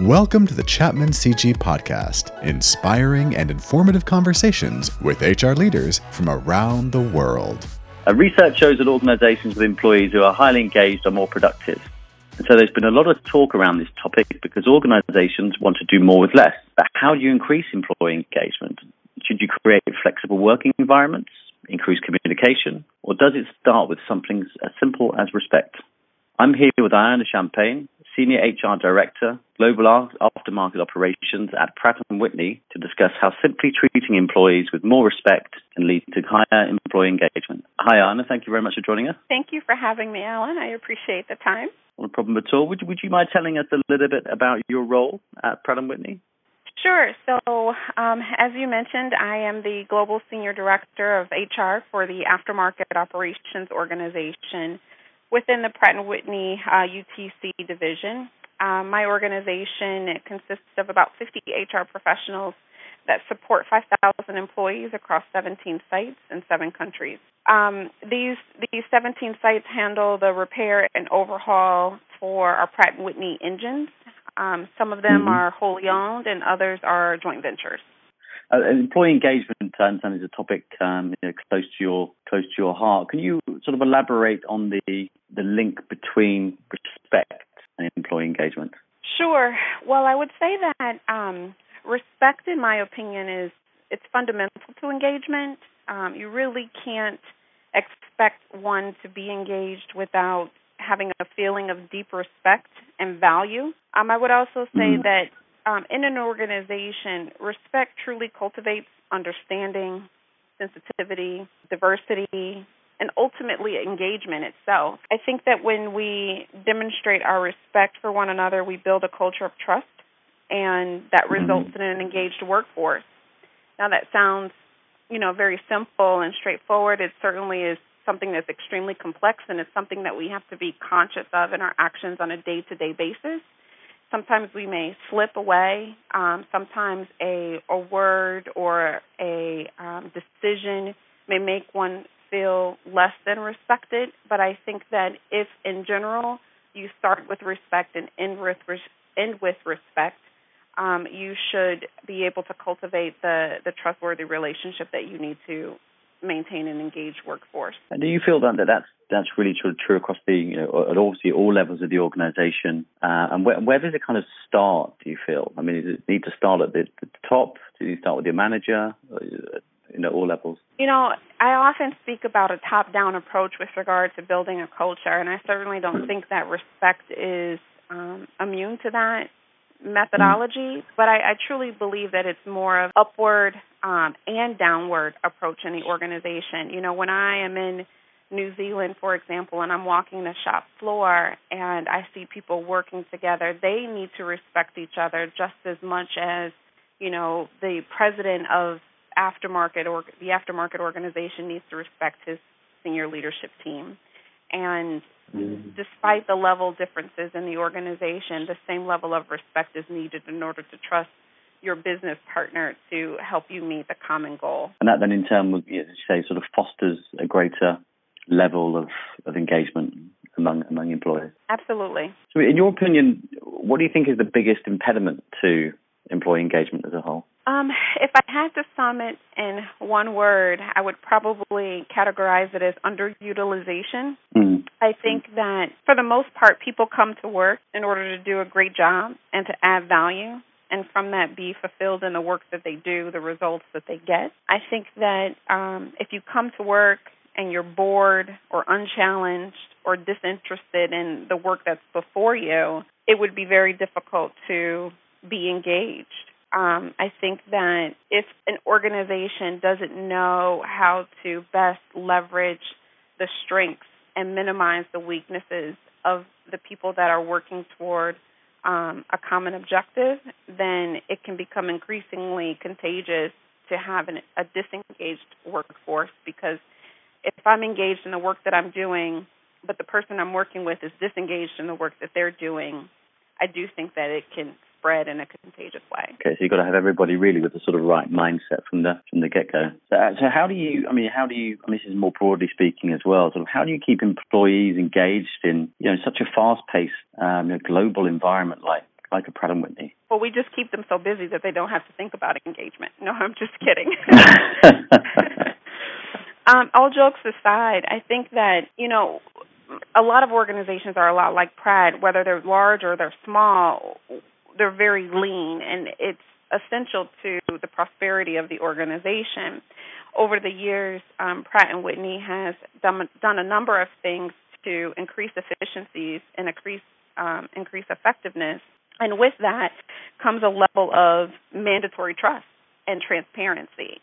Welcome to the Chapman CG Podcast, inspiring and informative conversations with HR leaders from around the world. Uh, research shows that organizations with employees who are highly engaged are more productive. And so there's been a lot of talk around this topic because organizations want to do more with less. But how do you increase employee engagement? Should you create flexible working environments, increase communication, or does it start with something as simple as respect? I'm here with Ayanna Champagne, Senior HR Director, Global Aftermarket Operations at Pratt & Whitney to discuss how simply treating employees with more respect can lead to higher employee engagement. Hi, Anna. Thank you very much for joining us. Thank you for having me, Alan. I appreciate the time. No problem at all. Would, would you mind telling us a little bit about your role at Pratt & Whitney? Sure. So, um, as you mentioned, I am the Global Senior Director of HR for the Aftermarket Operations Organization within the Pratt & Whitney uh, UTC division. Uh, my organization consists of about 50 HR professionals that support 5,000 employees across 17 sites in seven countries. Um, these these 17 sites handle the repair and overhaul for our Pratt & Whitney engines. Um, some of them mm-hmm. are wholly owned, and others are joint ventures. Uh, employee engagement, I understand, is a topic um, you know, close to your close to your heart. Can you sort of elaborate on the the link between respect and employee engagement? Sure. Well, I would say that um, respect, in my opinion, is it's fundamental to engagement. Um, you really can't expect one to be engaged without having a feeling of deep respect and value. Um, I would also say mm-hmm. that um, in an organization, respect truly cultivates understanding, sensitivity, diversity, and ultimately engagement itself. I think that when we demonstrate our respect for one another, we build a culture of trust, and that mm-hmm. results in an engaged workforce. Now, that sounds, you know, very simple and straightforward. It certainly is something that's extremely complex, and it's something that we have to be conscious of in our actions on a day-to-day basis sometimes we may slip away. Um, sometimes a a word or a um, decision may make one feel less than respected. But I think that if, in general, you start with respect and end with end with respect, um, you should be able to cultivate the the trustworthy relationship that you need to maintain an engaged workforce. And do you feel then that that's that's really sort of true across the you know at obviously all levels of the organisation? Uh, and where, where does it kind of start? Do you feel? I mean, does it need to start at the, the top? Do you start with your manager? You know, all levels. You know, I often speak about a top-down approach with regard to building a culture, and I certainly don't think that respect is um, immune to that methodology, but I, I truly believe that it's more of upward um, and downward approach in the organization. You know, when I am in New Zealand, for example, and I'm walking the shop floor and I see people working together, they need to respect each other just as much as, you know, the president of aftermarket or the aftermarket organization needs to respect his senior leadership team. And mm-hmm. despite the level differences in the organization, the same level of respect is needed in order to trust your business partner to help you meet the common goal. And that then in turn would you say sort of fosters a greater level of, of engagement among among employees. Absolutely. So in your opinion, what do you think is the biggest impediment to employee engagement as a whole? Um, if I had to sum it in one word, I would probably categorize it as underutilization. Mm. I think that for the most part, people come to work in order to do a great job and to add value and from that be fulfilled in the work that they do, the results that they get. I think that um, if you come to work and you're bored or unchallenged or disinterested in the work that's before you, it would be very difficult to be engaged. Um, I think that if an organization doesn't know how to best leverage the strengths and minimize the weaknesses of the people that are working toward um, a common objective, then it can become increasingly contagious to have an, a disengaged workforce because if I'm engaged in the work that I'm doing, but the person I'm working with is disengaged in the work that they're doing, I do think that it can spread in a contagious way. Okay, so you've got to have everybody really with the sort of right mindset from the from the get go. So, uh, so how do you? I mean, how do you? I mean, this is more broadly speaking as well. Sort of, how do you keep employees engaged in you know such a fast paced um, you know, global environment like like a Pratt and Whitney? Well, we just keep them so busy that they don't have to think about engagement. No, I'm just kidding. um, all jokes aside, I think that you know a lot of organizations are a lot like Pratt, whether they're large or they're small. They're very lean, and it's essential to the prosperity of the organization. Over the years, um, Pratt and Whitney has done, done a number of things to increase efficiencies and increase um, increase effectiveness. And with that comes a level of mandatory trust and transparency.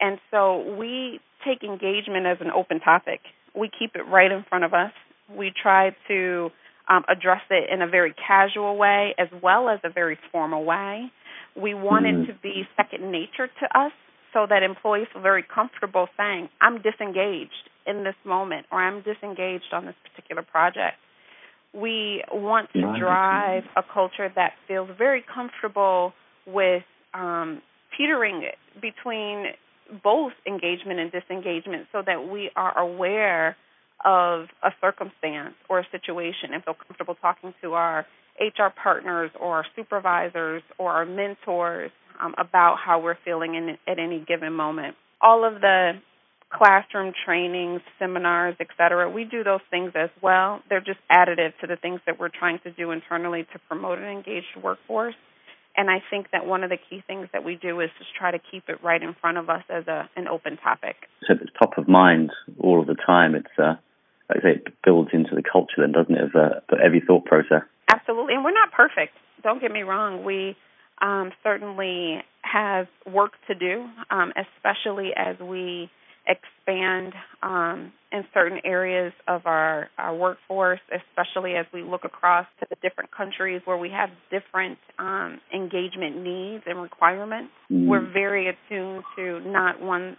And so we take engagement as an open topic. We keep it right in front of us. We try to um, address it in a very casual way as well as a very formal way. We want mm-hmm. it to be second nature to us so that employees feel very comfortable saying, I'm disengaged in this moment or I'm disengaged on this particular project. We want to drive a culture that feels very comfortable with um, teetering between both engagement and disengagement so that we are aware of a circumstance or a situation and feel comfortable talking to our HR partners or our supervisors or our mentors um, about how we're feeling in, at any given moment. All of the classroom trainings, seminars, etc. We do those things as well. They're just additive to the things that we're trying to do internally to promote an engaged workforce. And I think that one of the key things that we do is just try to keep it right in front of us as a, an open topic. So it's top of mind all of the time, it's uh, like I say, it builds into the culture, then doesn't it, of uh, every thought process? Absolutely, and we're not perfect. Don't get me wrong. We um, certainly have work to do, um, especially as we expand um, in certain areas of our, our workforce, especially as we look across to the different countries where we have different um, engagement needs and requirements. Mm. We're very attuned to not one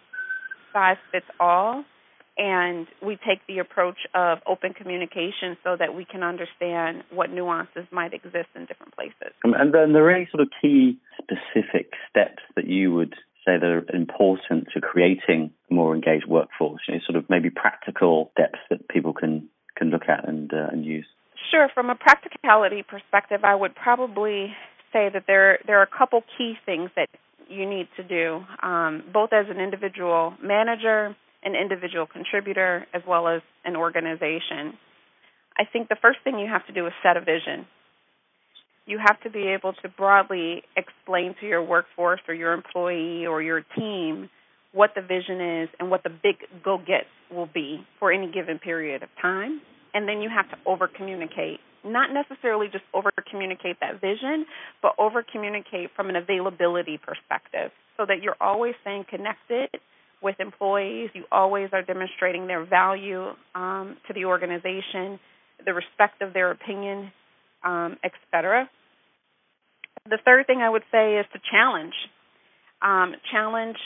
size fits all. And we take the approach of open communication so that we can understand what nuances might exist in different places. And then there are any sort of key specific steps that you would say that are important to creating a more engaged workforce? You know, sort of maybe practical steps that people can can look at and uh, and use. Sure. From a practicality perspective, I would probably say that there there are a couple key things that you need to do, um, both as an individual manager, an individual contributor, as well as an organization. I think the first thing you have to do is set a vision you have to be able to broadly explain to your workforce or your employee or your team what the vision is and what the big go gets will be for any given period of time. And then you have to over communicate. Not necessarily just over communicate that vision, but over communicate from an availability perspective so that you're always staying connected with employees. You always are demonstrating their value um, to the organization, the respect of their opinion, um, etc. The third thing I would say is to challenge. Um, challenge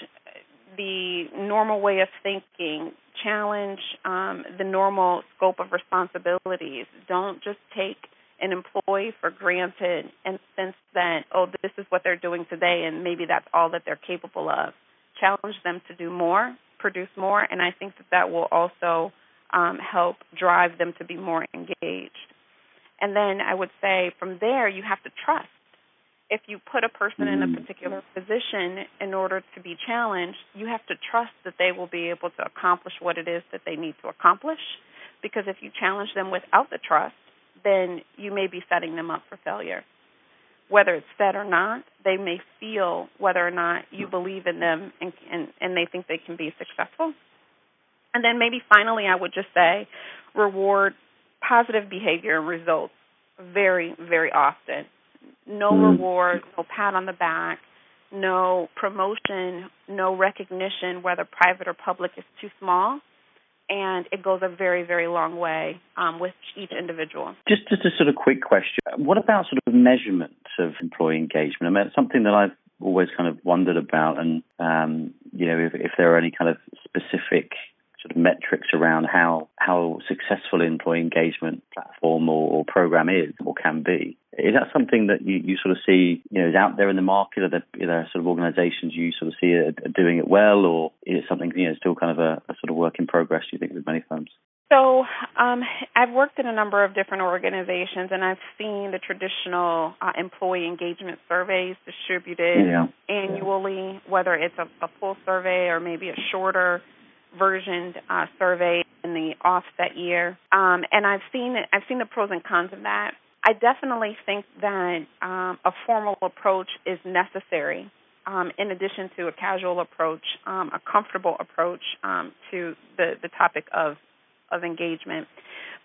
the normal way of thinking, challenge um, the normal scope of responsibilities. Don't just take an employee for granted and sense that, oh, this is what they're doing today and maybe that's all that they're capable of. Challenge them to do more, produce more, and I think that that will also um, help drive them to be more engaged. And then I would say from there, you have to trust. If you put a person mm-hmm. in a mm. particular position in order to be challenged, you have to trust that they will be able to accomplish what it is that they need to accomplish. Because if you challenge them without the trust, then you may be setting them up for failure. Whether it's said or not, they may feel whether or not you believe in them and, and, and they think they can be successful. And then maybe finally, I would just say reward positive behavior and results very, very often. No mm. reward, no pat on the back, no promotion, no recognition, whether private or public, is too small. And it goes a very, very long way um, with each individual. Just, just a sort of quick question. What about sort of measurement of employee engagement? I mean, it's something that I've always kind of wondered about, and um, you know, if, if there are any kind of specific sort of metrics around how how successful employee engagement platform or, or program is or can be. Is that something that you, you sort of see you know is out there in the market? Are there, are there sort of organisations you sort of see are, are doing it well, or is it something you know still kind of a, a sort of work in progress? Do you think with many firms? So, um, I've worked in a number of different organizations, and I've seen the traditional uh, employee engagement surveys distributed Yeah. annually, whether it's a, a full survey or maybe a shorter versioned uh, survey in the offset year. Um, and I've seen I've seen the pros and cons of that. I definitely think that um, a formal approach is necessary. Um, in addition to a casual approach, um, a comfortable approach um, to the, the topic of of engagement.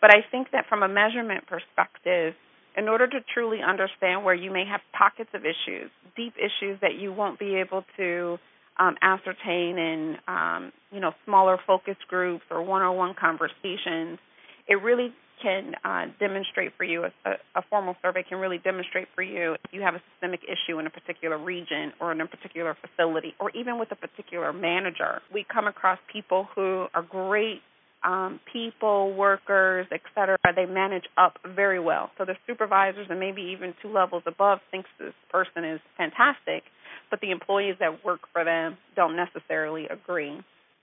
But I think that from a measurement perspective, in order to truly understand where you may have pockets of issues, deep issues that you won't be able to um, ascertain in um, you know smaller focus groups or one-on-one conversations, it really can uh, demonstrate for you a, a, formal survey can really demonstrate for you if you have a systemic issue in a particular region or in a particular facility or even with a particular manager. We come across people who are great um, people, workers, et cetera. They manage up very well. So the supervisors and maybe even two levels above thinks this person is fantastic, but the employees that work for them don't necessarily agree.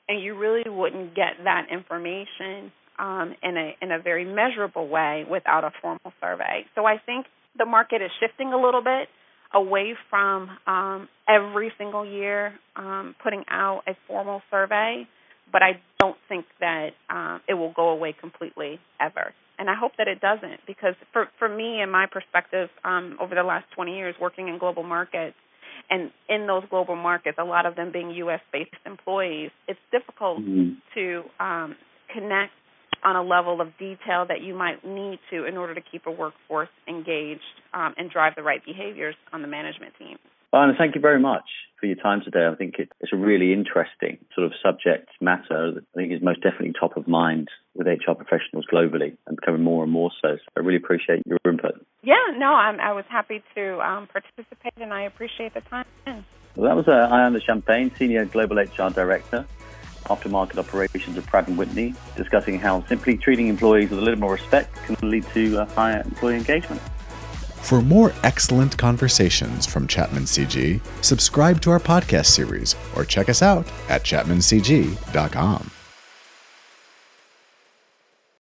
And you really wouldn't get that information um, in a in a very measurable way without a formal survey. So I think the market is shifting a little bit away from um, every single year um, putting out a formal survey but I don't think that um, it will go away completely ever. And I hope that it doesn't, because for for me and my perspective, um, over the last 20 years working in global markets, and in those global markets, a lot of them being U.S. based employees, it's difficult mm-hmm. to um, connect on a level of detail that you might need to in order to keep a workforce engaged um, and drive the right behaviors on the management team. Anna, thank you very much for your time today. I think it's a really interesting sort of subject matter that I think is most definitely top of mind with HR professionals globally and becoming more and more so. So I really appreciate your input. Yeah, no, I'm, i was happy to um, participate and I appreciate the time. Well, that was uh, Ayanna Champagne, Senior Global HR Director, Aftermarket Operations at Pratt & Whitney, discussing how simply treating employees with a little more respect can lead to uh, higher employee engagement. For more excellent conversations from Chapman CG, subscribe to our podcast series or check us out at chapmancg.com.